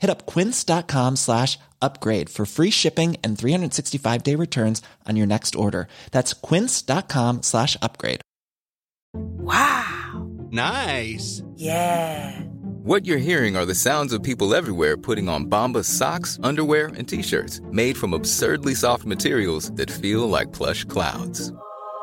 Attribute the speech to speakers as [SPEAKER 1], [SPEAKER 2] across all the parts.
[SPEAKER 1] Hit up quince.com slash upgrade for free shipping and 365 day returns on your next order. That's quince.com slash upgrade.
[SPEAKER 2] Wow.
[SPEAKER 3] Nice.
[SPEAKER 2] Yeah.
[SPEAKER 4] What you're hearing are the sounds of people everywhere putting on Bombas socks, underwear, and t-shirts made from absurdly soft materials that feel like plush clouds.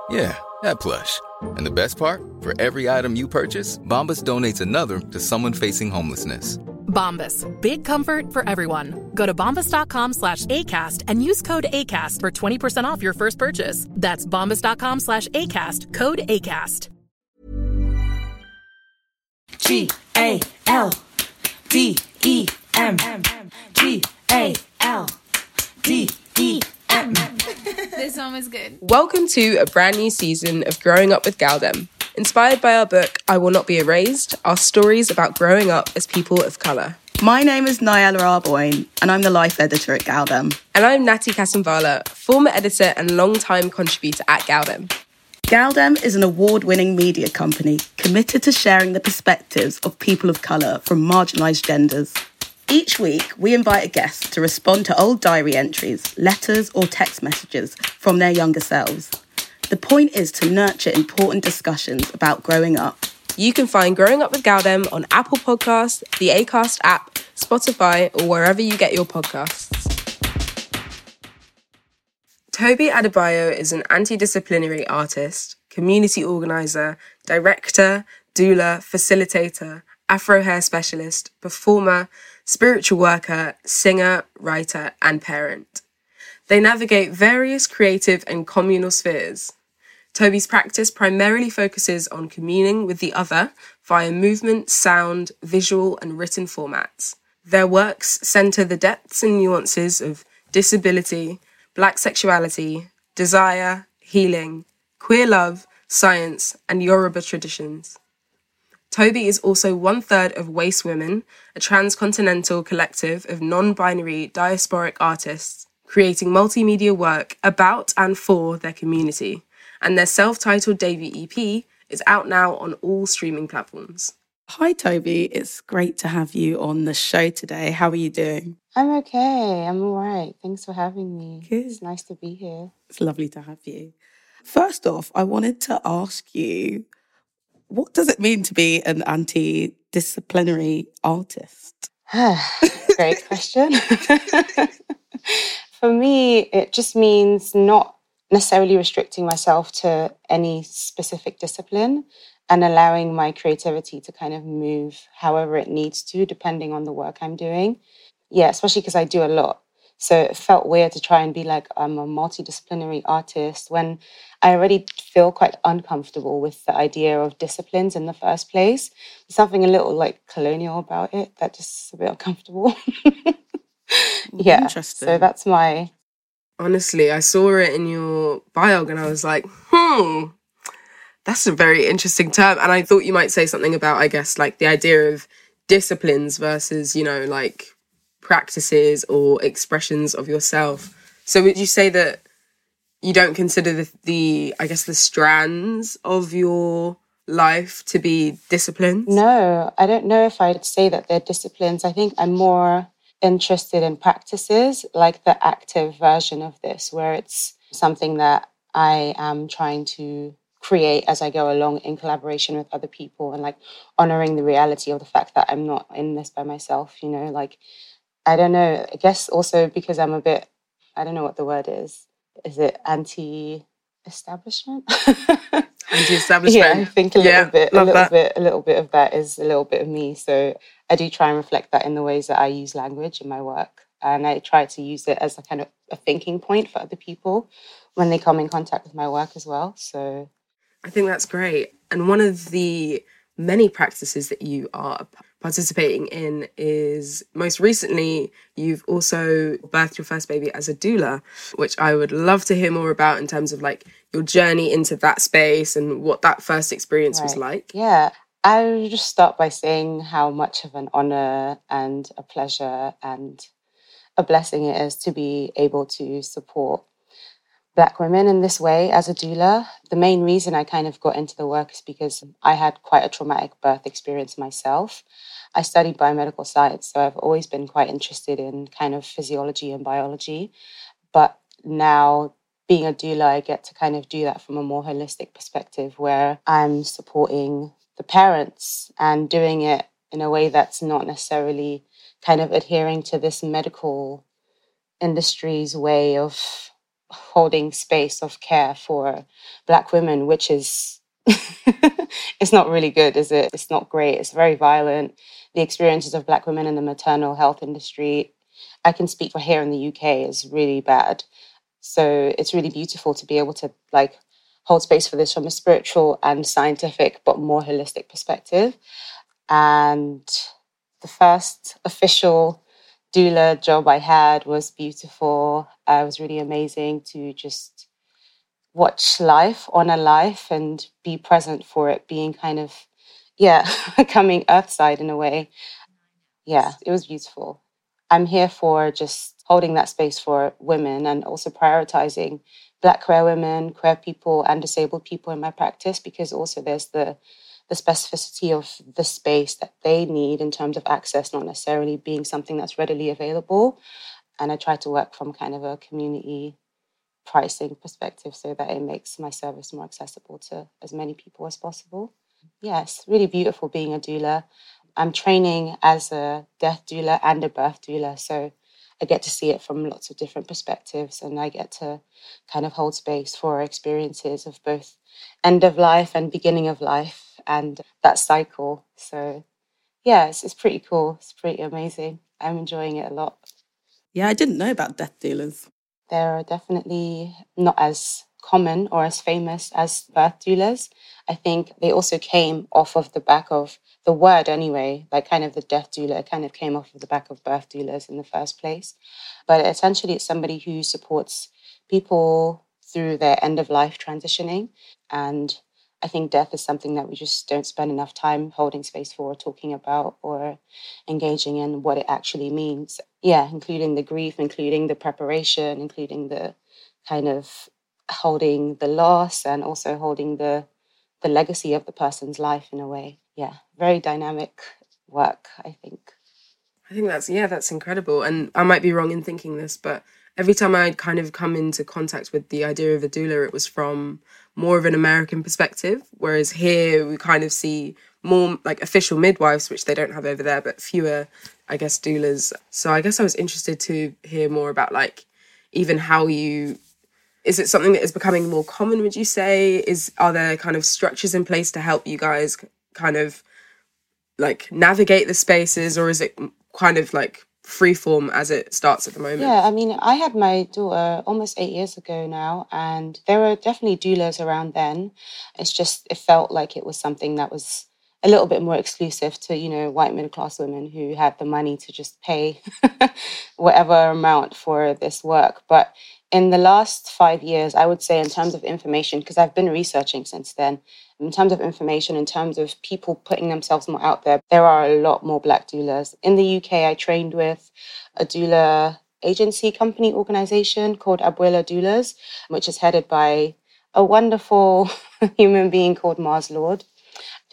[SPEAKER 4] Yeah, that plush. And the best part? For every item you purchase, Bombas donates another to someone facing homelessness.
[SPEAKER 5] Bombas. Big comfort for everyone. Go to bombas.com slash ACAST and use code ACAST for 20% off your first purchase. That's bombas.com slash ACAST. Code ACAST.
[SPEAKER 2] G A L D E M. G A L D E M.
[SPEAKER 6] This one was good.
[SPEAKER 7] Welcome to a brand new season of Growing Up with Galdem. Inspired by our book, I Will Not Be Erased, our stories about growing up as people of colour.
[SPEAKER 8] My name is Niellah Arboine, and I'm the life editor at Galdem.
[SPEAKER 7] And I'm Natty Kasambala, former editor and long-time contributor at Galdem.
[SPEAKER 8] Galdem is an award winning media company committed to sharing the perspectives of people of colour from marginalised genders. Each week, we invite a guest to respond to old diary entries, letters, or text messages from their younger selves. The point is to nurture important discussions about growing up.
[SPEAKER 7] You can find Growing Up with Galdem on Apple Podcasts, the Acast app, Spotify, or wherever you get your podcasts. Toby Adebayo is an antidisciplinary artist, community organizer, director, doula, facilitator, afro hair specialist, performer, spiritual worker, singer, writer, and parent. They navigate various creative and communal spheres. Toby's practice primarily focuses on communing with the other via movement, sound, visual, and written formats. Their works center the depths and nuances of disability, black sexuality, desire, healing, queer love, science, and Yoruba traditions. Toby is also one third of Waste Women, a transcontinental collective of non binary diasporic artists creating multimedia work about and for their community. And their self titled debut EP is out now on all streaming platforms.
[SPEAKER 8] Hi, Toby. It's great to have you on the show today. How are you doing?
[SPEAKER 9] I'm okay. I'm all right. Thanks for having me.
[SPEAKER 8] Good.
[SPEAKER 9] It's nice to be here.
[SPEAKER 8] It's lovely to have you. First off, I wanted to ask you what does it mean to be an anti disciplinary artist?
[SPEAKER 9] Great question. For me, it just means not necessarily restricting myself to any specific discipline and allowing my creativity to kind of move however it needs to, depending on the work I'm doing. Yeah, especially because I do a lot. So it felt weird to try and be like, I'm a multidisciplinary artist when I already feel quite uncomfortable with the idea of disciplines in the first place. There's something a little like colonial about it that just is a bit uncomfortable. yeah.
[SPEAKER 8] Interesting.
[SPEAKER 9] So that's my
[SPEAKER 7] Honestly, I saw it in your biog and I was like, hmm, that's a very interesting term. And I thought you might say something about, I guess, like the idea of disciplines versus, you know, like practices or expressions of yourself. So would you say that you don't consider the, the I guess, the strands of your life to be disciplines?
[SPEAKER 9] No, I don't know if I'd say that they're disciplines. I think I'm more interested in practices like the active version of this, where it's something that I am trying to create as I go along in collaboration with other people and like honoring the reality of the fact that I'm not in this by myself, you know, like I don't know, I guess also because I'm a bit I don't know what the word is. Is it anti establishment?
[SPEAKER 7] Anti-establishment.
[SPEAKER 9] yeah, I think a little
[SPEAKER 7] Yeah,
[SPEAKER 9] bit, a little
[SPEAKER 7] that.
[SPEAKER 9] bit, a little bit of that is a little bit of me. So I do try and reflect that in the ways that I use language in my work, and I try to use it as a kind of a thinking point for other people when they come in contact with my work as well. So
[SPEAKER 7] I think that's great. And one of the many practices that you are participating in is most recently you've also birthed your first baby as a doula, which I would love to hear more about in terms of like your journey into that space and what that first experience was like.
[SPEAKER 9] Yeah, I would just start by saying how much of an honor and a pleasure and a blessing it is to be able to support Black women in this way as a doula. The main reason I kind of got into the work is because I had quite a traumatic birth experience myself. I studied biomedical science, so I've always been quite interested in kind of physiology and biology. But now being a doula, I get to kind of do that from a more holistic perspective where I'm supporting the parents and doing it in a way that's not necessarily kind of adhering to this medical industry's way of holding space of care for black women which is it's not really good is it? It's not great. It's very violent. The experiences of black women in the maternal health industry i can speak for here in the uk is really bad. So it's really beautiful to be able to like hold space for this from a spiritual and scientific but more holistic perspective. And the first official doula job I had was beautiful. Uh, it was really amazing to just watch life, honor life, and be present for it, being kind of, yeah, coming earthside in a way. Yeah, it was beautiful. I'm here for just holding that space for women and also prioritizing Black queer women, queer people, and disabled people in my practice because also there's the the specificity of the space that they need in terms of access, not necessarily being something that's readily available. And I try to work from kind of a community pricing perspective so that it makes my service more accessible to as many people as possible. Yes, really beautiful being a doula. I'm training as a death doula and a birth doula. So I get to see it from lots of different perspectives and I get to kind of hold space for experiences of both end of life and beginning of life and that cycle. So yeah, it's, it's pretty cool. It's pretty amazing. I'm enjoying it a lot.
[SPEAKER 8] Yeah, I didn't know about death doulas.
[SPEAKER 9] They're definitely not as common or as famous as birth doulas. I think they also came off of the back of the word anyway, like kind of the death doula kind of came off of the back of birth doulas in the first place. But essentially, it's somebody who supports people through their end of life transitioning. And I think death is something that we just don't spend enough time holding space for, talking about, or engaging in what it actually means. Yeah, including the grief, including the preparation, including the kind of holding the loss and also holding the the legacy of the person's life in a way. Yeah, very dynamic work, I think.
[SPEAKER 7] I think that's yeah, that's incredible. And I might be wrong in thinking this, but every time I'd kind of come into contact with the idea of a doula, it was from more of an American perspective. Whereas here we kind of see more like official midwives, which they don't have over there, but fewer, I guess, doulas. So I guess I was interested to hear more about like even how you is it something that is becoming more common would you say is are there kind of structures in place to help you guys kind of like navigate the spaces or is it kind of like free form as it starts at the moment?
[SPEAKER 9] Yeah, I mean, I had my daughter almost eight years ago now, and there were definitely doulas around then. It's just, it felt like it was something that was a little bit more exclusive to, you know, white middle class women who had the money to just pay whatever amount for this work. But in the last five years, I would say, in terms of information, because I've been researching since then, in terms of information, in terms of people putting themselves more out there, there are a lot more black doulas. In the UK, I trained with a doula agency company organization called Abuela Doulas, which is headed by a wonderful human being called Mars Lord,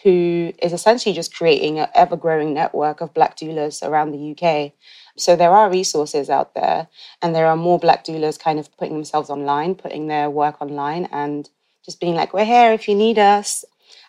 [SPEAKER 9] who is essentially just creating an ever growing network of black doulas around the UK. So there are resources out there, and there are more black doulas kind of putting themselves online, putting their work online, and just being like, we're here if you need us.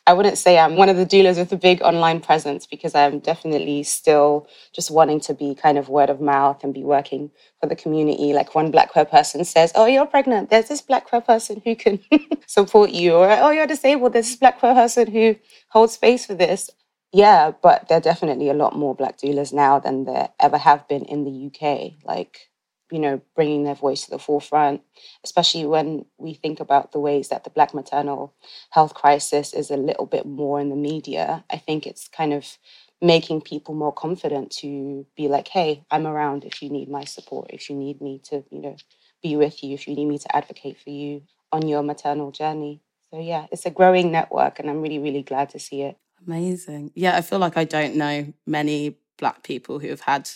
[SPEAKER 9] I wouldn't say I'm one of the doulas with a big online presence because I'm definitely still just wanting to be kind of word of mouth and be working for the community. Like one black queer person says, Oh, you're pregnant. There's this black queer person who can support you. Or, Oh, you're disabled. There's this black queer person who holds space for this. Yeah, but there are definitely a lot more black doulas now than there ever have been in the UK. Like, you know, bringing their voice to the forefront, especially when we think about the ways that the Black maternal health crisis is a little bit more in the media. I think it's kind of making people more confident to be like, hey, I'm around if you need my support, if you need me to, you know, be with you, if you need me to advocate for you on your maternal journey. So, yeah, it's a growing network, and I'm really, really glad to see it.
[SPEAKER 8] Amazing. Yeah, I feel like I don't know many Black people who have had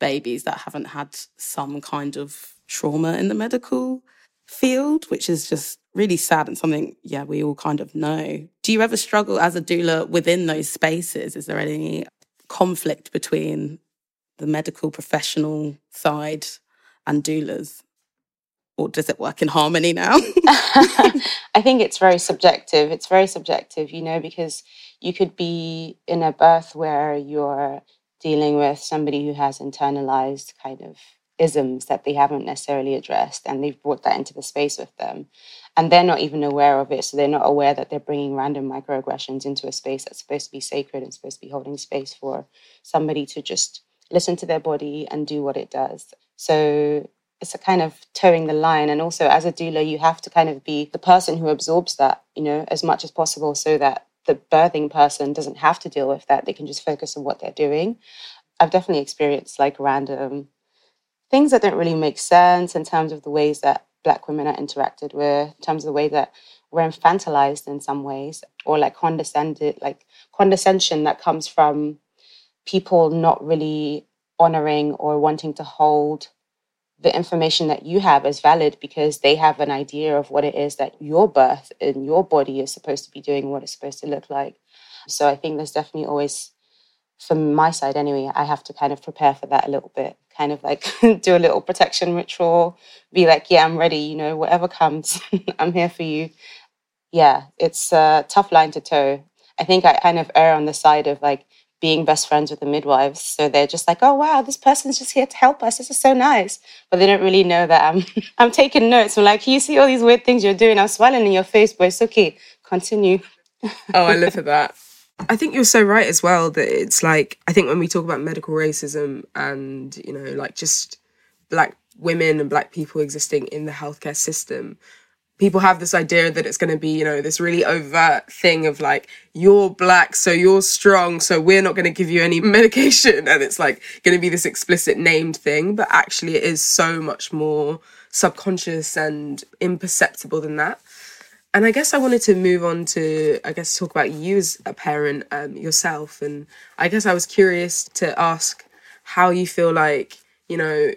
[SPEAKER 8] babies that haven't had some kind of trauma in the medical field, which is just really sad and something, yeah, we all kind of know. Do you ever struggle as a doula within those spaces? Is there any conflict between the medical professional side and doulas? Or does it work in harmony now?
[SPEAKER 9] I think it's very subjective. It's very subjective, you know, because you could be in a birth where you're dealing with somebody who has internalized kind of isms that they haven't necessarily addressed and they've brought that into the space with them and they're not even aware of it so they're not aware that they're bringing random microaggressions into a space that's supposed to be sacred and supposed to be holding space for somebody to just listen to their body and do what it does so it's a kind of toeing the line and also as a doula you have to kind of be the person who absorbs that you know as much as possible so that the birthing person doesn't have to deal with that. They can just focus on what they're doing. I've definitely experienced like random things that don't really make sense in terms of the ways that Black women are interacted with, in terms of the way that we're infantilized in some ways, or like condescended, like condescension that comes from people not really honoring or wanting to hold the information that you have is valid because they have an idea of what it is that your birth and your body is supposed to be doing, what it's supposed to look like. So I think there's definitely always, from my side anyway, I have to kind of prepare for that a little bit, kind of like do a little protection ritual, be like, yeah, I'm ready, you know, whatever comes, I'm here for you. Yeah, it's a tough line to toe. I think I kind of err on the side of like, being best friends with the midwives. So they're just like, oh wow, this person's just here to help us. This is so nice. But they don't really know that I'm I'm taking notes. I'm like, you see all these weird things you're doing. I'm smiling in your face, but it's okay. Continue.
[SPEAKER 7] oh, I live for that. I think you're so right as well that it's like I think when we talk about medical racism and you know like just black women and black people existing in the healthcare system, people have this idea that it's going to be, you know, this really overt thing of like, you're black, so you're strong, so we're not going to give you any medication. And it's like going to be this explicit named thing. But actually, it is so much more subconscious and imperceptible than that. And I guess I wanted to move on to, I guess, talk about you as a parent um, yourself. And I guess I was curious to ask how you feel like, you know,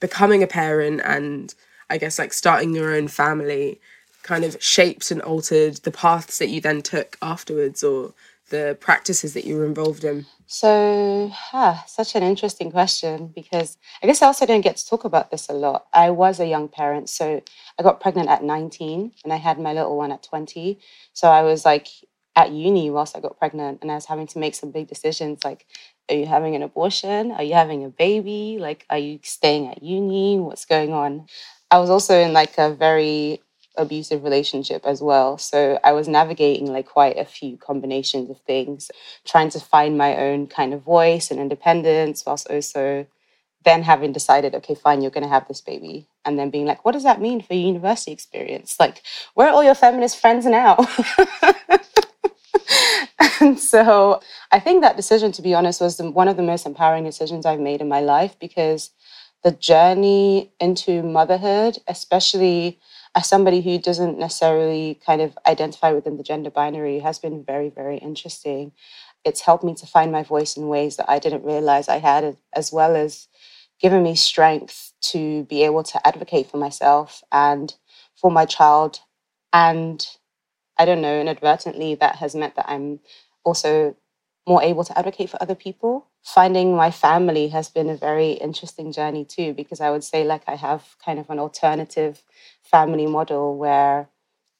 [SPEAKER 7] becoming a parent and I guess like starting your own family kind of shaped and altered the paths that you then took afterwards or the practices that you were involved in?
[SPEAKER 9] So, ah, such an interesting question because I guess I also don't get to talk about this a lot. I was a young parent, so I got pregnant at 19 and I had my little one at 20. So I was like at uni whilst I got pregnant and I was having to make some big decisions like, are you having an abortion? Are you having a baby? Like, are you staying at uni? What's going on? I was also in like a very abusive relationship as well. So I was navigating like quite a few combinations of things, trying to find my own kind of voice and independence, whilst also then having decided, okay, fine, you're going to have this baby, and then being like, what does that mean for your university experience? Like, where are all your feminist friends now? and so I think that decision, to be honest, was the, one of the most empowering decisions I've made in my life because the journey into motherhood, especially as somebody who doesn't necessarily kind of identify within the gender binary, has been very, very interesting. It's helped me to find my voice in ways that I didn't realize I had, as well as given me strength to be able to advocate for myself and for my child. And I don't know, inadvertently, that has meant that I'm also more able to advocate for other people. Finding my family has been a very interesting journey too, because I would say, like, I have kind of an alternative family model where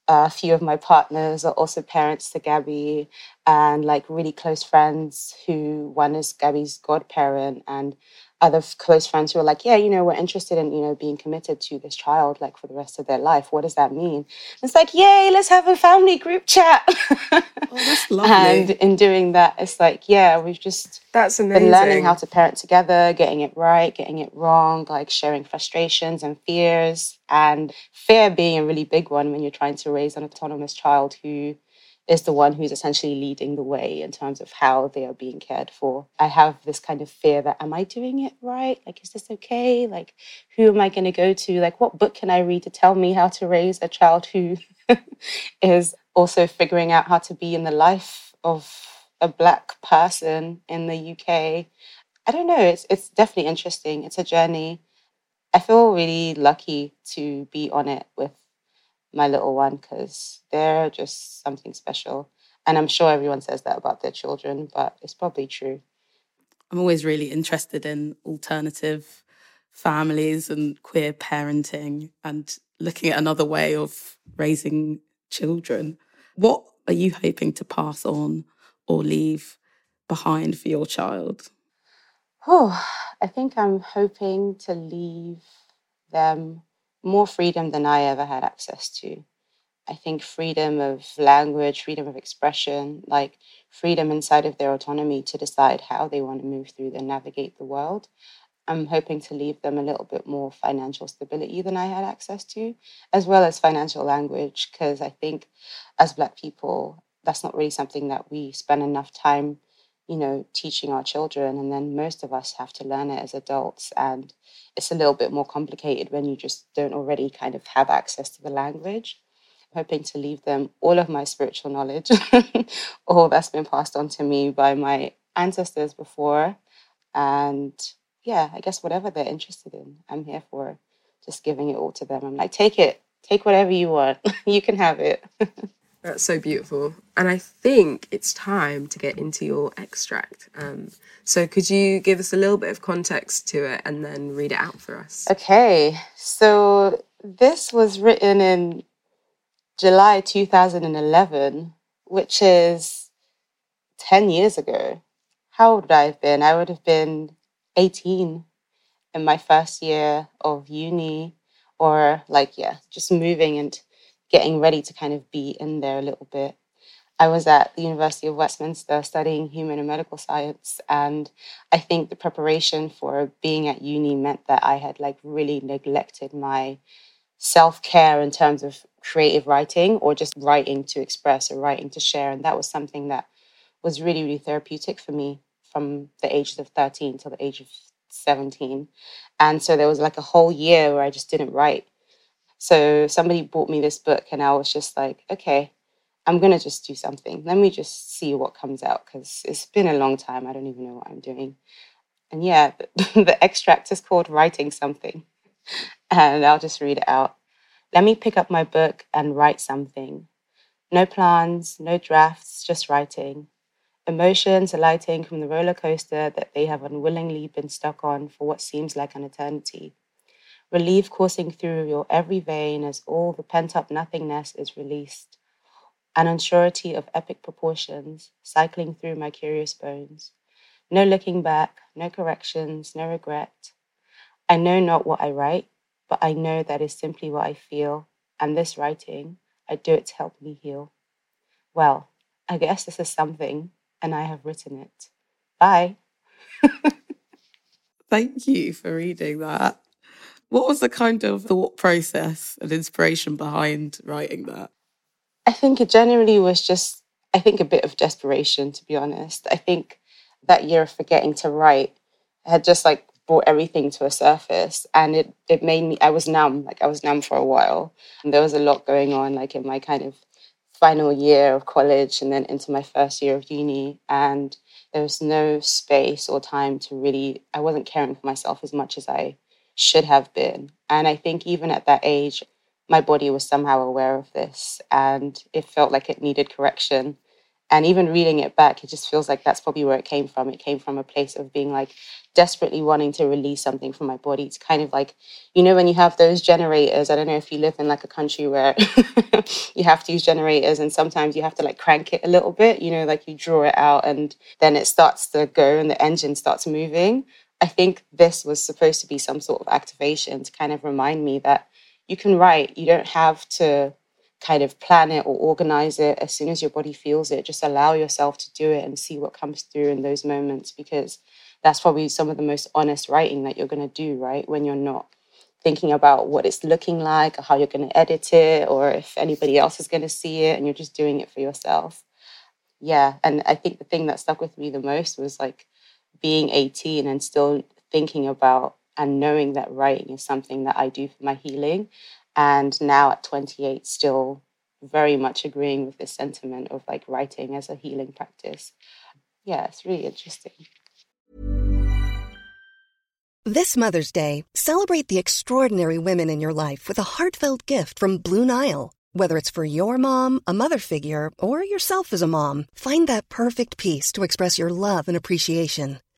[SPEAKER 9] a few of my partners are also parents to Gabby and like really close friends who one is Gabby's godparent and other close friends who are like, yeah, you know, we're interested in, you know, being committed to this child like for the rest of their life. What does that mean? It's like, yay, let's have a family group chat.
[SPEAKER 8] oh, that's lovely.
[SPEAKER 9] and in doing that, it's like, yeah, we've just
[SPEAKER 7] that's amazing.
[SPEAKER 9] been learning how to parent together, getting it right, getting it wrong, like sharing frustrations and fears, and fear being a really big one when you're trying to raise an autonomous child who is the one who's essentially leading the way in terms of how they are being cared for. I have this kind of fear that, am I doing it right? Like, is this okay? Like, who am I going to go to? Like, what book can I read to tell me how to raise a child who is also figuring out how to be in the life of a Black person in the UK? I don't know. It's, it's definitely interesting. It's a journey. I feel really lucky to be on it with my little one because they're just something special. And I'm sure everyone says that about their children, but it's probably true.
[SPEAKER 8] I'm always really interested in alternative families and queer parenting and looking at another way of raising children. What are you hoping to pass on or leave behind for your child?
[SPEAKER 9] Oh, I think I'm hoping to leave them more freedom than I ever had access to. I think freedom of language, freedom of expression, like freedom inside of their autonomy to decide how they want to move through and navigate the world. I'm hoping to leave them a little bit more financial stability than I had access to, as well as financial language, because I think as Black people, that's not really something that we spend enough time, you know, teaching our children. And then most of us have to learn it as adults. And it's a little bit more complicated when you just don't already kind of have access to the language. I'm hoping to leave them all of my spiritual knowledge, all that's been passed on to me by my ancestors before. And yeah, I guess whatever they're interested in, I'm here for just giving it all to them. I'm like, take it, take whatever you want, you can have it.
[SPEAKER 7] That's so beautiful. And I think it's time to get into your extract. Um, so, could you give us a little bit of context to it and then read it out for us?
[SPEAKER 9] Okay. So, this was written in July 2011, which is 10 years ago. How old would I have been? I would have been 18 in my first year of uni, or like, yeah, just moving and getting ready to kind of be in there a little bit. I was at the University of Westminster studying human and medical science. And I think the preparation for being at uni meant that I had like really neglected my self care in terms of creative writing or just writing to express or writing to share. And that was something that was really, really therapeutic for me from the ages of 13 till the age of 17. And so there was like a whole year where I just didn't write. So somebody bought me this book, and I was just like, okay, I'm going to just do something. Let me just see what comes out because it's been a long time. I don't even know what I'm doing. And yeah, the, the extract is called Writing Something. And I'll just read it out. Let me pick up my book and write something. No plans, no drafts, just writing. Emotions alighting from the roller coaster that they have unwillingly been stuck on for what seems like an eternity relief coursing through your every vein as all the pent up nothingness is released, an unsurety of epic proportions cycling through my curious bones. No looking back, no corrections, no regret. I know not what I write, but I know that is simply what I feel, and this writing, I do it to help me heal. Well, I guess this is something, and I have written it. Bye.
[SPEAKER 8] Thank you for reading that. What was the kind of thought process and inspiration behind writing that?
[SPEAKER 9] I think it generally was just, I think, a bit of desperation, to be honest. I think that year of forgetting to write had just like brought everything to a surface and it, it made me, I was numb, like I was numb for a while. And there was a lot going on, like in my kind of final year of college and then into my first year of uni. And there was no space or time to really, I wasn't caring for myself as much as I should have been. And I think even at that age, my body was somehow aware of this and it felt like it needed correction. And even reading it back, it just feels like that's probably where it came from. It came from a place of being like desperately wanting to release something from my body. It's kind of like, you know, when you have those generators, I don't know if you live in like a country where you have to use generators and sometimes you have to like crank it a little bit, you know, like you draw it out and then it starts to go and the engine starts moving. I think this was supposed to be some sort of activation to kind of remind me that you can write. You don't have to kind of plan it or organize it as soon as your body feels it. Just allow yourself to do it and see what comes through in those moments because that's probably some of the most honest writing that you're going to do, right? When you're not thinking about what it's looking like or how you're going to edit it or if anybody else is going to see it and you're just doing it for yourself. Yeah. And I think the thing that stuck with me the most was like being 18 and still thinking about and knowing that writing is something that I do for my healing. And now at 28, still very much agreeing with this sentiment of like writing as a healing practice. Yeah, it's really interesting.
[SPEAKER 3] This Mother's Day, celebrate the extraordinary women in your life with a heartfelt gift from Blue Nile. Whether it's for your mom, a mother figure, or yourself as a mom, find that perfect piece to express your love and appreciation.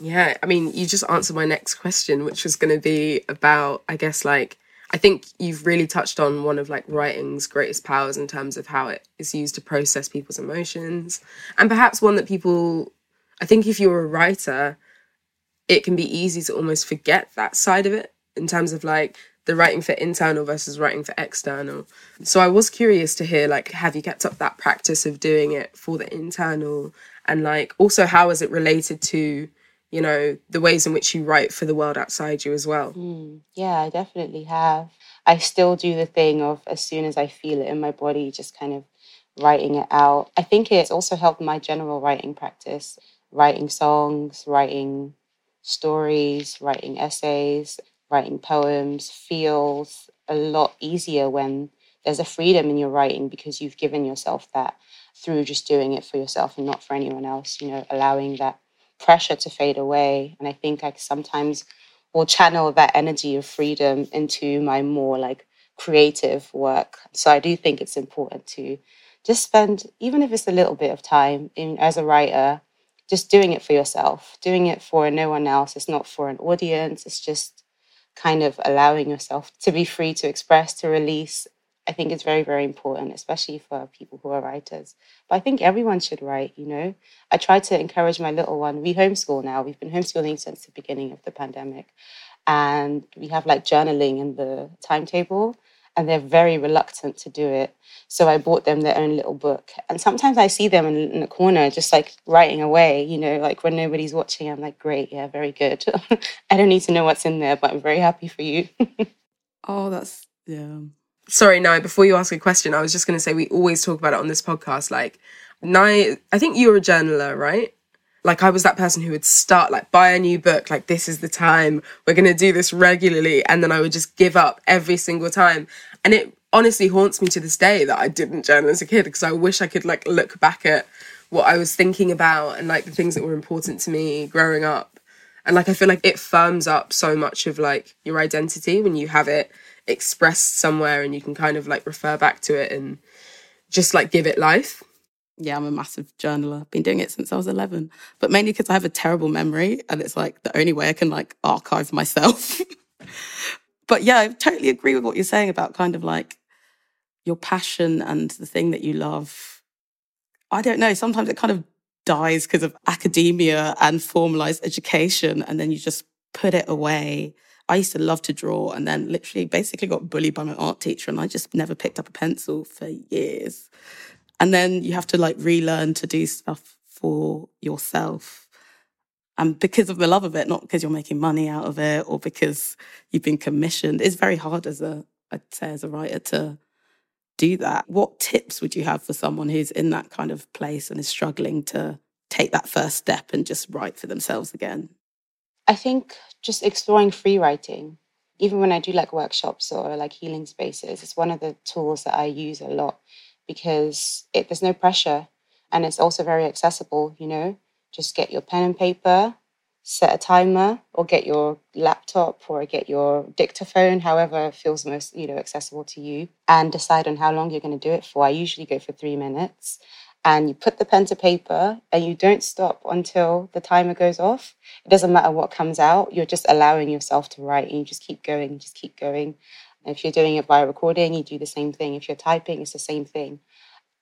[SPEAKER 7] Yeah, I mean, you just answered my next question, which was going to be about, I guess, like, I think you've really touched on one of like writing's greatest powers in terms of how it is used to process people's emotions. And perhaps one that people, I think if you're a writer, it can be easy to almost forget that side of it in terms of like the writing for internal versus writing for external. So I was curious to hear like have you kept up that practice of doing it for the internal and like also how is it related to you know the ways in which you write for the world outside you as well.
[SPEAKER 9] Mm, yeah, I definitely have. I still do the thing of as soon as I feel it in my body, just kind of writing it out. I think it's also helped my general writing practice, writing songs, writing stories, writing essays, writing poems feels a lot easier when there's a freedom in your writing because you've given yourself that through just doing it for yourself and not for anyone else, you know, allowing that pressure to fade away. And I think I sometimes will channel that energy of freedom into my more like creative work. So I do think it's important to just spend, even if it's a little bit of time in, as a writer, just doing it for yourself, doing it for no one else. It's not for an audience. It's just kind of allowing yourself to be free to express, to release. I think it's very, very important, especially for people who are writers. But I think everyone should write, you know. I try to encourage my little one. We homeschool now. We've been homeschooling since the beginning of the pandemic. And we have like journaling in the timetable and they're very reluctant to do it. So I bought them their own little book. And sometimes I see them in, in the corner just like writing away, you know, like when nobody's watching, I'm like, great, yeah, very good. I don't need to know what's in there, but I'm very happy for you.
[SPEAKER 8] oh, that's, yeah.
[SPEAKER 7] Sorry, Nai, before you ask a question, I was just going to say we always talk about it on this podcast. Like, Nai, I think you're a journaler, right? like I was that person who would start like buy a new book like this is the time we're going to do this regularly and then I would just give up every single time and it honestly haunts me to this day that I didn't journal as a kid because I wish I could like look back at what I was thinking about and like the things that were important to me growing up and like I feel like it firms up so much of like your identity when you have it expressed somewhere and you can kind of like refer back to it and just like give it life
[SPEAKER 8] yeah, I'm a massive journaler. I've been doing it since I was 11, but mainly because I have a terrible memory and it's like the only way I can like archive myself. but yeah, I totally agree with what you're saying about kind of like your passion and the thing that you love. I don't know, sometimes it kind of dies because of academia and formalized education and then you just put it away. I used to love to draw and then literally basically got bullied by my art teacher and I just never picked up a pencil for years. And then you have to like relearn to do stuff for yourself. And because of the love of it, not because you're making money out of it or because you've been commissioned, it's very hard as a, I'd say, as a writer to do that. What tips would you have for someone who's in that kind of place and is struggling to take that first step and just write for themselves again?
[SPEAKER 9] I think just exploring free writing, even when I do like workshops or like healing spaces, it's one of the tools that I use a lot because it, there's no pressure and it's also very accessible, you know. Just get your pen and paper, set a timer, or get your laptop or get your dictaphone, however feels most, you know, accessible to you, and decide on how long you're going to do it for. I usually go for three minutes. And you put the pen to paper and you don't stop until the timer goes off. It doesn't matter what comes out, you're just allowing yourself to write and you just keep going, just keep going. And If you're doing it by recording, you do the same thing. If you're typing, it's the same thing.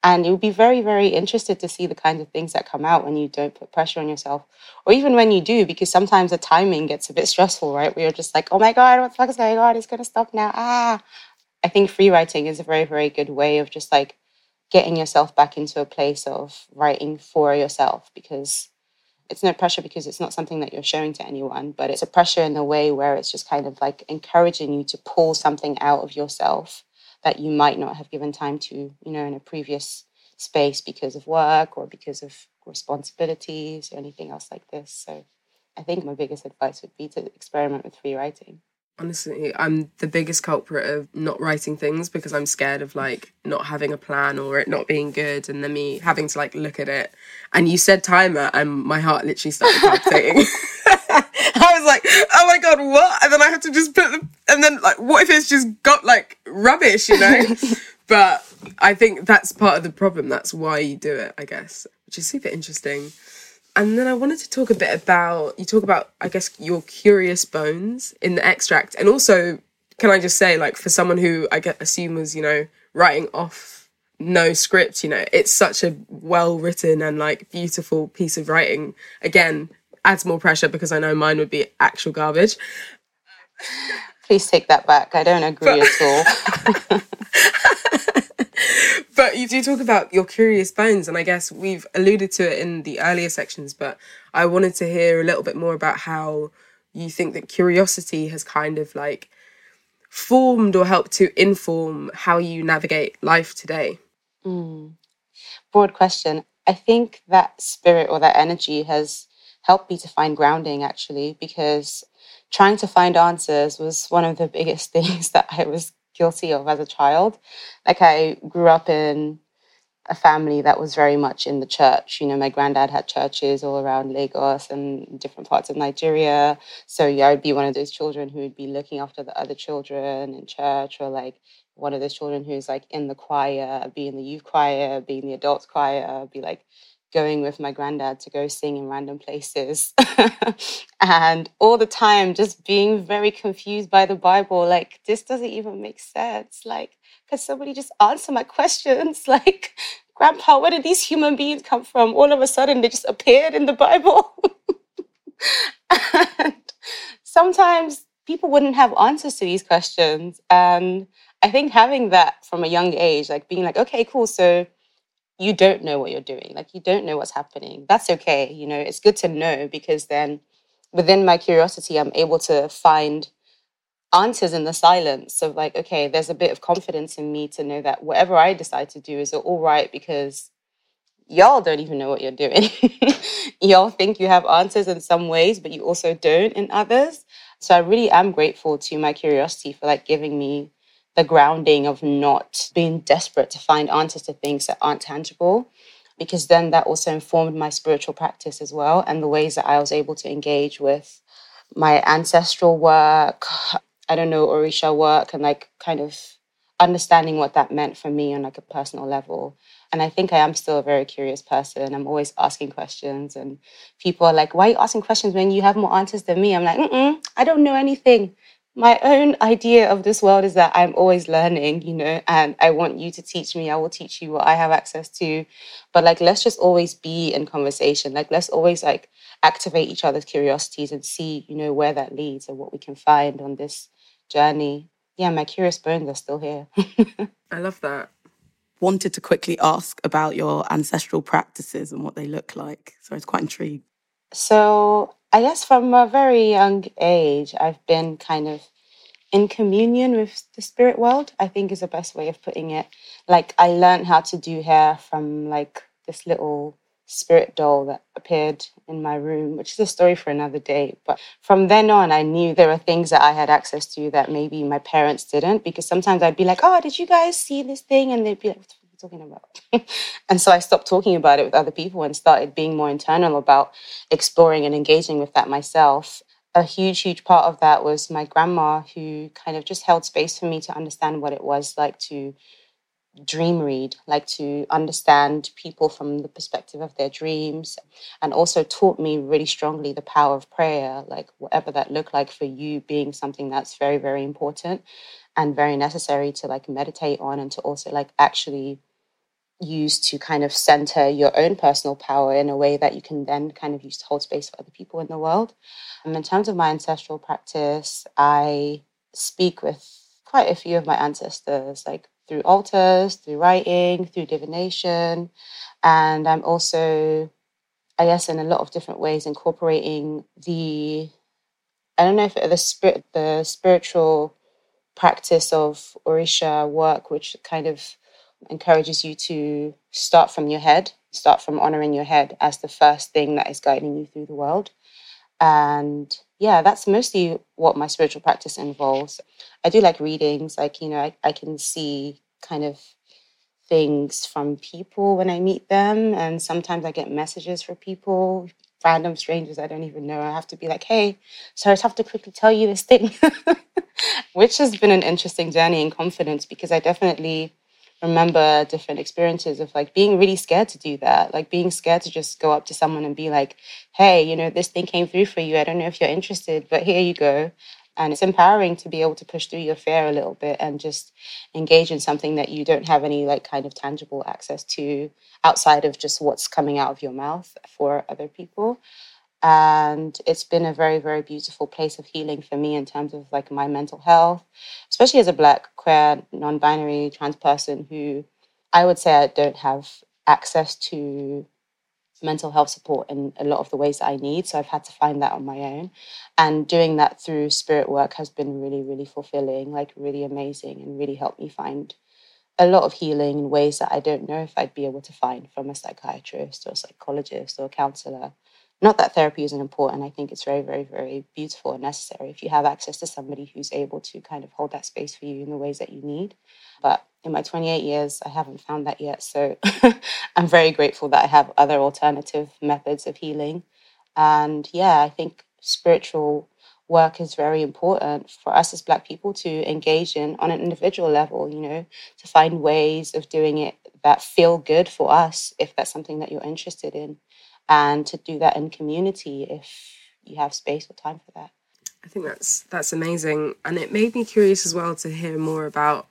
[SPEAKER 9] And you'll be very, very interested to see the kinds of things that come out when you don't put pressure on yourself, or even when you do, because sometimes the timing gets a bit stressful, right? Where you're just like, oh my God, what the fuck is going on? It's going to stop now. Ah. I think free writing is a very, very good way of just like getting yourself back into a place of writing for yourself because it's no pressure because it's not something that you're showing to anyone, but it's a pressure in a way where it's just kind of like encouraging you to pull something out of yourself that you might not have given time to, you know, in a previous space because of work or because of responsibilities or anything else like this. So I think my biggest advice would be to experiment with free writing
[SPEAKER 7] honestly i'm the biggest culprit of not writing things because i'm scared of like not having a plan or it not being good and then me having to like look at it. And you said timer and my heart literally started palpitating. I was like oh my god what? And then i had to just put the and then like what if it's just got like rubbish you know? But i think that's part of the problem. That's why you do it i guess which is super interesting and then I wanted to talk a bit about you talk about I guess your curious bones in the extract, and also can I just say like for someone who I get assume was you know writing off no script, you know it's such a well written and like beautiful piece of writing. Again, adds more pressure because I know mine would be actual garbage.
[SPEAKER 9] Please take that back. I don't agree but, at all.
[SPEAKER 7] but you do talk about your curious bones, and I guess we've alluded to it in the earlier sections, but I wanted to hear a little bit more about how you think that curiosity has kind of like formed or helped to inform how you navigate life today.
[SPEAKER 9] Mm. Broad question. I think that spirit or that energy has helped me to find grounding actually, because trying to find answers was one of the biggest things that I was guilty of as a child. Like I grew up in a family that was very much in the church. You know, my granddad had churches all around Lagos and different parts of Nigeria. So yeah, I'd be one of those children who would be looking after the other children in church or like one of those children who's like in the choir, be in the youth choir, be in the adults choir, be like going with my granddad to go sing in random places. and all the time just being very confused by the Bible. Like, this doesn't even make sense. Like, could somebody just answer my questions? Like, Grandpa, where did these human beings come from? All of a sudden, they just appeared in the Bible. and sometimes people wouldn't have answers to these questions. And I think having that from a young age, like being like, okay, cool, so you don't know what you're doing. Like you don't know what's happening. That's okay. You know, it's good to know because then within my curiosity, I'm able to find answers in the silence. of like, okay, there's a bit of confidence in me to know that whatever I decide to do is all right because y'all don't even know what you're doing. y'all think you have answers in some ways, but you also don't in others. So I really am grateful to my curiosity for like giving me the grounding of not being desperate to find answers to things that aren't tangible because then that also informed my spiritual practice as well and the ways that I was able to engage with my ancestral work, I don't know, Orisha work, and like kind of understanding what that meant for me on like a personal level. And I think I am still a very curious person. I'm always asking questions, and people are like, "Why are you asking questions when you have more answers than me?" I'm like, Mm-mm, "I don't know anything my own idea of this world is that I'm always learning, you know, and I want you to teach me. I will teach you what I have access to. But like, let's just always be in conversation. Like, let's always like activate each other's curiosities and see, you know, where that leads and what we can find on this journey. Yeah, my curious bones are still here.
[SPEAKER 7] I love that.
[SPEAKER 8] Wanted to quickly ask about your ancestral practices and what they look like. So I was quite intrigued.
[SPEAKER 9] So I guess from a very young age, I've been kind of in communion with the spirit world, I think is the best way of putting it. Like I learned how to do hair from like this little spirit doll that appeared in my room, which is a story for another day. But from then on, I knew there were things that I had access to that maybe my parents didn't, because sometimes I'd be like, oh, did you guys see this thing? And they'd be like, talking about? and so I stopped talking about it with other people and started being more internal about exploring and engaging with that myself. A huge, huge part of that was my grandma, who kind of just held space for me to understand what it was like to dream read, like to understand people from the perspective of their dreams, and also taught me really strongly the power of prayer, like whatever that looked like for you being something that's very, very important and very necessary to like meditate on and to also like actually use to kind of center your own personal power in a way that you can then kind of use to hold space for other people in the world. And um, in terms of my ancestral practice, I speak with quite a few of my ancestors, like through altars, through writing, through divination. And I'm also, I guess, in a lot of different ways incorporating the, I don't know if the spirit, the spiritual practice of Orisha work, which kind of encourages you to start from your head, start from honoring your head as the first thing that is guiding you through the world. And yeah, that's mostly what my spiritual practice involves. I do like readings, like, you know, I, I can see kind of things from people when I meet them. And sometimes I get messages for people, random strangers I don't even know. I have to be like, hey, so I just have to quickly tell you this thing, which has been an interesting journey in confidence because I definitely remember different experiences of like being really scared to do that, like being scared to just go up to someone and be like, hey, you know, this thing came through for you. I don't know if you're interested, but here you go. And it's empowering to be able to push through your fear a little bit and just engage in something that you don't have any like kind of tangible access to outside of just what's coming out of your mouth for other people and it's been a very very beautiful place of healing for me in terms of like my mental health especially as a black queer non-binary trans person who i would say i don't have access to mental health support in a lot of the ways that i need so i've had to find that on my own. And doing that through spirit work has been really really fulfilling like really amazing and really helped me find a lot of healing in ways that i don't know if i'd be able to find from a psychiatrist or a psychologist or a counselor not that therapy isn't important. I think it's very, very, very beautiful and necessary if you have access to somebody who's able to kind of hold that space for you in the ways that you need. But in my 28 years, I haven't found that yet. So I'm very grateful that I have other alternative methods of healing. And yeah, I think spiritual work is very important for us as Black people to engage in on an individual level, you know, to find ways of doing it that feel good for us if that's something that you're interested in, and to do that in community if you have space or time for that.
[SPEAKER 7] I think that's that's amazing, and it made me curious as well to hear more about,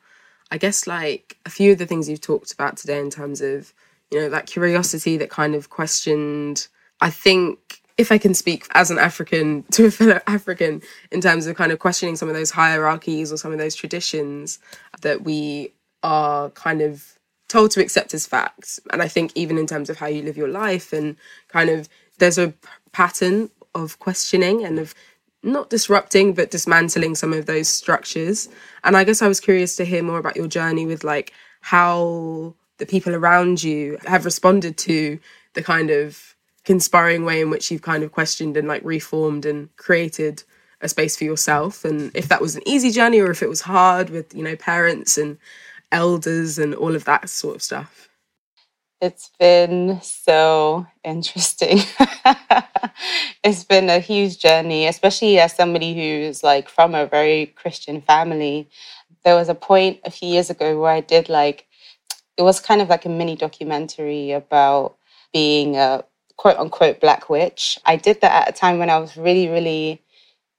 [SPEAKER 7] I guess, like a few of the things you've talked about today in terms of, you know, that curiosity that kind of questioned. I think if I can speak as an African to a fellow African in terms of kind of questioning some of those hierarchies or some of those traditions that we are kind of told to accept as facts. And I think even in terms of how you live your life and kind of there's a pattern of questioning and of not disrupting but dismantling some of those structures. And I guess I was curious to hear more about your journey with like how the people around you have responded to the kind of conspiring way in which you've kind of questioned and like reformed and created a space for yourself and if that was an easy journey or if it was hard with you know parents and elders and all of that sort of stuff
[SPEAKER 9] it's been so interesting. it's been a huge journey, especially as somebody who's like from a very Christian family. There was a point a few years ago where I did like, it was kind of like a mini documentary about being a quote unquote black witch. I did that at a time when I was really, really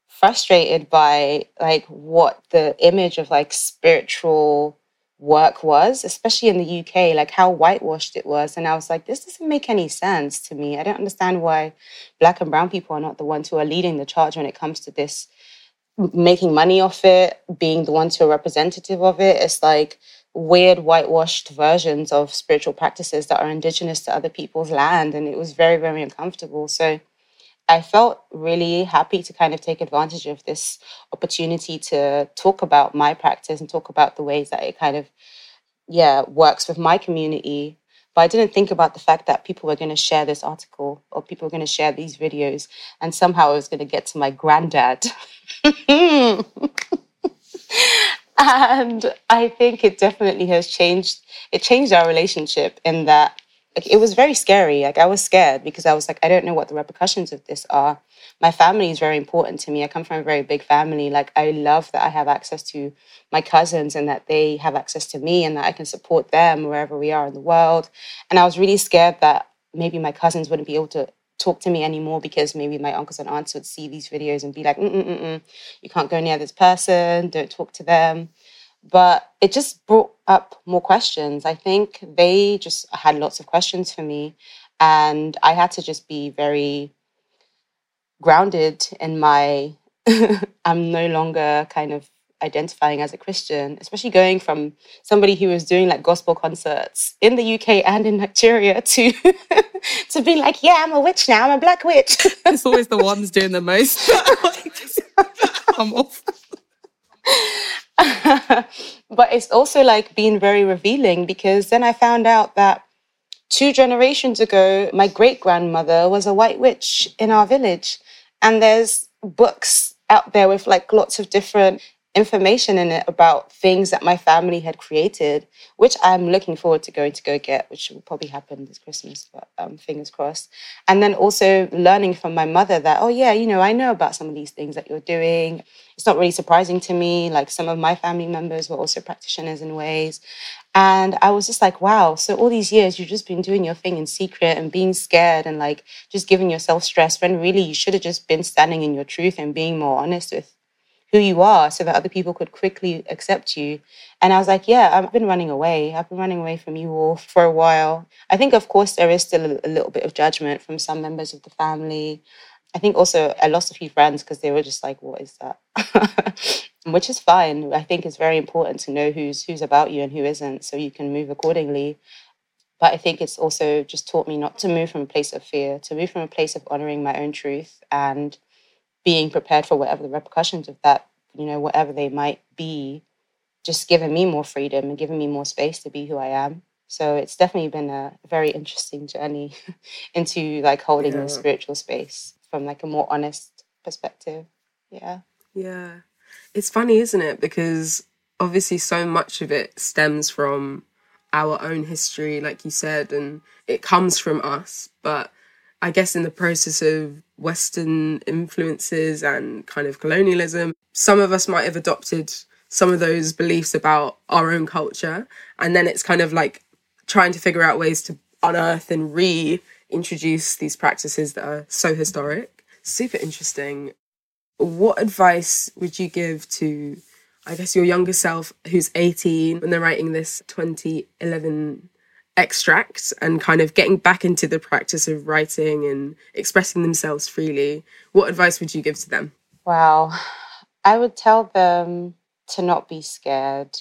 [SPEAKER 9] frustrated by like what the image of like spiritual work was, especially in the UK, like how whitewashed it was. And I was like, this doesn't make any sense to me. I don't understand why black and brown people are not the ones who are leading the charge when it comes to this, making money off it, being the ones who are representative of it. It's like weird whitewashed versions of spiritual practices that are indigenous to other people's land. And it was very, very uncomfortable. So I felt really happy to kind of take advantage of this opportunity to talk about my practice and talk about the ways that it kind of, yeah, works with my community. But I didn't think about the fact that people were going to share this article or people were going to share these videos, and somehow it was going to get to my granddad. and I think it definitely has changed. It changed our relationship in that like, it was very scary. Like I was scared because I was like, I don't know what the repercussions of this are. My family is very important to me. I come from a very big family. Like I love that I have access to my cousins and that they have access to me and that I can support them wherever we are in the world. And I was really scared that maybe my cousins wouldn't be able to talk to me anymore because maybe my uncles and aunts would see these videos and be like, Mm-mm-mm-mm, you can't go near this person, don't talk to them but it just brought up more questions. I think they just had lots of questions for me, and I had to just be very grounded in my. I'm no longer kind of identifying as a Christian, especially going from somebody who was doing like gospel concerts in the UK and in Nigeria to to be like, yeah, I'm a witch now. I'm a black witch.
[SPEAKER 7] it's always the ones doing the most. I'm off.
[SPEAKER 9] but it's also like being very revealing because then I found out that two generations ago, my great grandmother was a white witch in our village. And there's books out there with like lots of different information in it about things that my family had created, which I'm looking forward to going to go get, which will probably happen this Christmas, but um, fingers crossed. And then also learning from my mother that, oh, yeah, you know, I know about some of these things that you're doing. It's not really surprising to me. Like some of my family members were also practitioners in ways. And I was just like, wow, so all these years you've just been doing your thing in secret and being scared and like just giving yourself stress when really you should have just been standing in your truth and being more honest with who you are so that other people could quickly accept you. And I was like, yeah, I've been running away. I've been running away from you all for a while. I think, of course, there is still a, little bit of judgment from some members of the family. I think also I lost a few friends because they were just like, what is that? Which is fine. I think it's very important to know who's who's about you and who isn't so you can move accordingly. But I think it's also just taught me not to move from a place of fear, to move from a place of honoring my own truth and being prepared for whatever the repercussions of that, you know, whatever they might be, just giving me more freedom and giving me more space to be who I am. So it's definitely been a very interesting journey into like holding yeah. the spiritual space from like a more honest perspective. Yeah.
[SPEAKER 7] Yeah. It's funny, isn't it? Because obviously so much of it stems from our own history, like you said, and it comes from us. But I guess in the process of Western influences and kind of colonialism, some of us might have adopted some of those beliefs about our own culture. And then it's kind of like trying to figure out ways to unearth and reintroduce these practices that are so historic. Super interesting. What advice would you give to, I guess, your younger self who's 18 when they're writing this 2011 extract and kind of getting back into the practice of writing and expressing themselves freely? What advice would you give to them?
[SPEAKER 9] Wow. I would tell them to not be scared.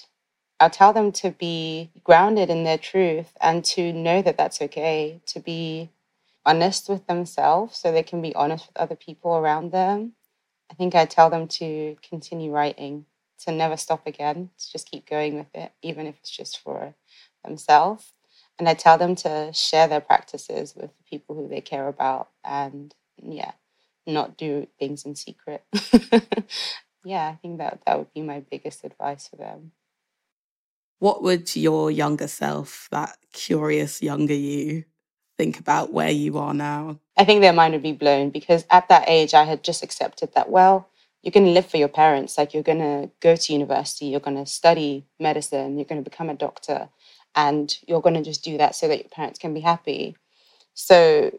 [SPEAKER 9] I'll tell them to be grounded in their truth and to know that that's okay, to be honest with themselves so they can be honest with other people around them. I think I tell them to continue writing, to never stop again, to just keep going with it, even if it's just for themselves. And I tell them to share their practices with the people who they care about and, yeah, not do things in secret. yeah, I think that that would be my biggest advice for them.
[SPEAKER 8] What would your younger self, that curious younger you, think about where you are now?
[SPEAKER 9] I think their mind would be blown because at that age, I had just accepted that, well, you're going to live for your parents. Like, you're going to go to university, you're going to study medicine, you're going to become a doctor, and you're going to just do that so that your parents can be happy. So,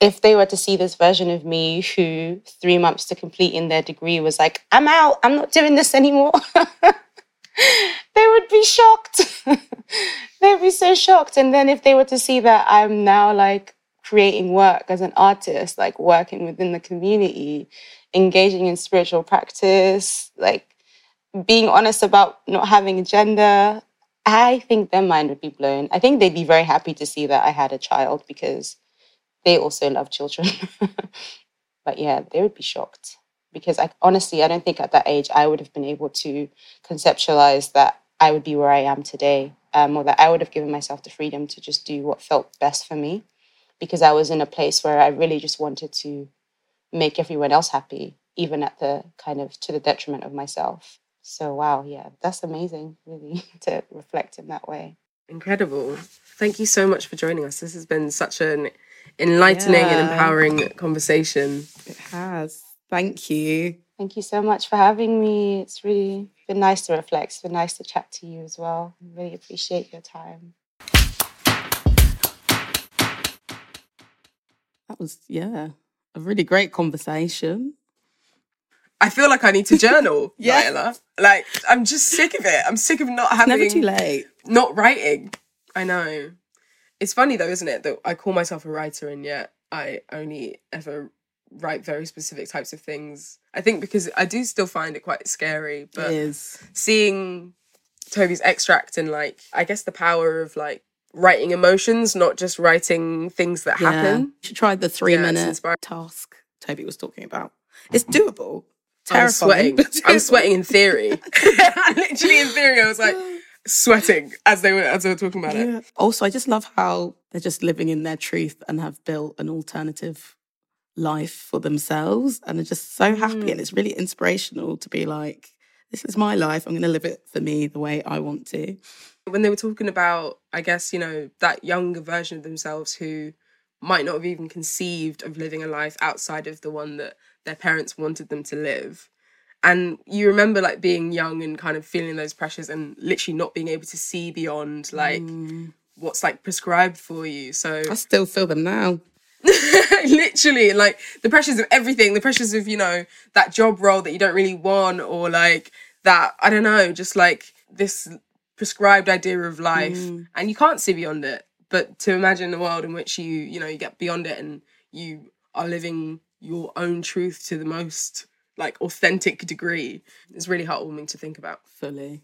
[SPEAKER 9] if they were to see this version of me who three months to complete in their degree was like, I'm out, I'm not doing this anymore, they would be shocked. They'd be so shocked. And then if they were to see that I'm now like creating work as an artist, like working within the community, engaging in spiritual practice, like being honest about not having a gender, I think their mind would be blown. I think they'd be very happy to see that I had a child because they also love children. but yeah, they would be shocked because I honestly I don't think at that age I would have been able to conceptualize that I would be where I am today, um, or that I would have given myself the freedom to just do what felt best for me, because I was in a place where I really just wanted to make everyone else happy, even at the kind of to the detriment of myself. So wow, yeah, that's amazing, really, to reflect in that way.
[SPEAKER 7] Incredible. Thank you so much for joining us. This has been such an enlightening yeah. and empowering conversation.
[SPEAKER 8] It has. Thank you.
[SPEAKER 9] Thank you so much for having me. It's really been nice to reflect. It's been nice to chat to you as well. I really appreciate your time.
[SPEAKER 8] That was, yeah, a really great conversation.
[SPEAKER 7] I feel like I need to journal, yeah. Like, I'm just sick of it. I'm sick of not having.
[SPEAKER 8] It's never too late.
[SPEAKER 7] Not writing. I know. It's funny though, isn't it, that I call myself a writer and yet I only ever write very specific types of things. I think because I do still find it quite scary, but seeing Toby's extract and like I guess the power of like writing emotions, not just writing things that
[SPEAKER 8] yeah.
[SPEAKER 7] happen.
[SPEAKER 8] She tried the three yeah, minute task Toby was talking about. It's doable. Terrifying.
[SPEAKER 7] I'm sweating. I'm sweating in theory. Literally in theory, I was like sweating as they were as they were talking about yeah. it.
[SPEAKER 8] Also, I just love how they're just living in their truth and have built an alternative life for themselves and are just so happy. Mm. And it's really inspirational to be like, this is my life. I'm going to live it for me the way I want to.
[SPEAKER 7] When they were talking about, I guess, you know, that younger version of themselves who might not have even conceived of living a life outside of the one that their parents wanted them to live. And you remember like being young and kind of feeling those pressures and literally not being able to see beyond like mm. what's like prescribed for you. So
[SPEAKER 8] I still feel them now.
[SPEAKER 7] literally like the pressures of everything the pressures of you know that job role that you don't really want or like that i don't know just like this prescribed idea of life mm. and you can't see beyond it but to imagine a world in which you you know you get beyond it and you are living your own truth to the most like authentic degree is really heartwarming to think about
[SPEAKER 8] fully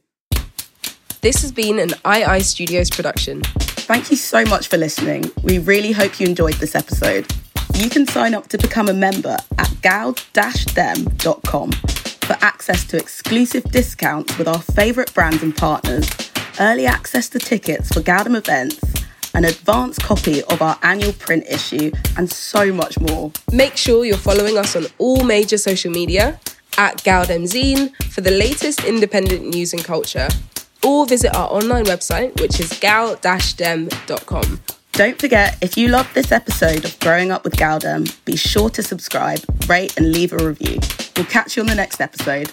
[SPEAKER 7] this has been an II Studios production
[SPEAKER 8] Thank you so much for listening. We really hope you enjoyed this episode. You can sign up to become a member at gal-dem.com for access to exclusive discounts with our favourite brands and partners, early access to tickets for Galdem events, an advance copy of our annual print issue, and so much more.
[SPEAKER 7] Make sure you're following us on all major social media at Galdem Zine for the latest independent news and culture or visit our online website, which is gal-dem.com.
[SPEAKER 8] Don't forget, if you loved this episode of Growing Up with Galdem, be sure to subscribe, rate, and leave a review. We'll catch you on the next episode.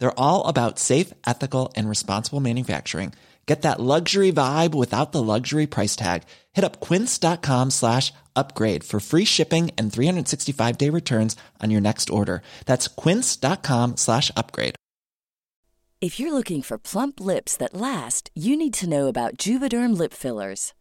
[SPEAKER 1] They're all about safe, ethical, and responsible manufacturing. Get that luxury vibe without the luxury price tag. Hit up quince.com slash upgrade for free shipping and 365 day returns on your next order. That's quince.com slash upgrade.
[SPEAKER 10] If you're looking for plump lips that last, you need to know about Juvederm lip fillers.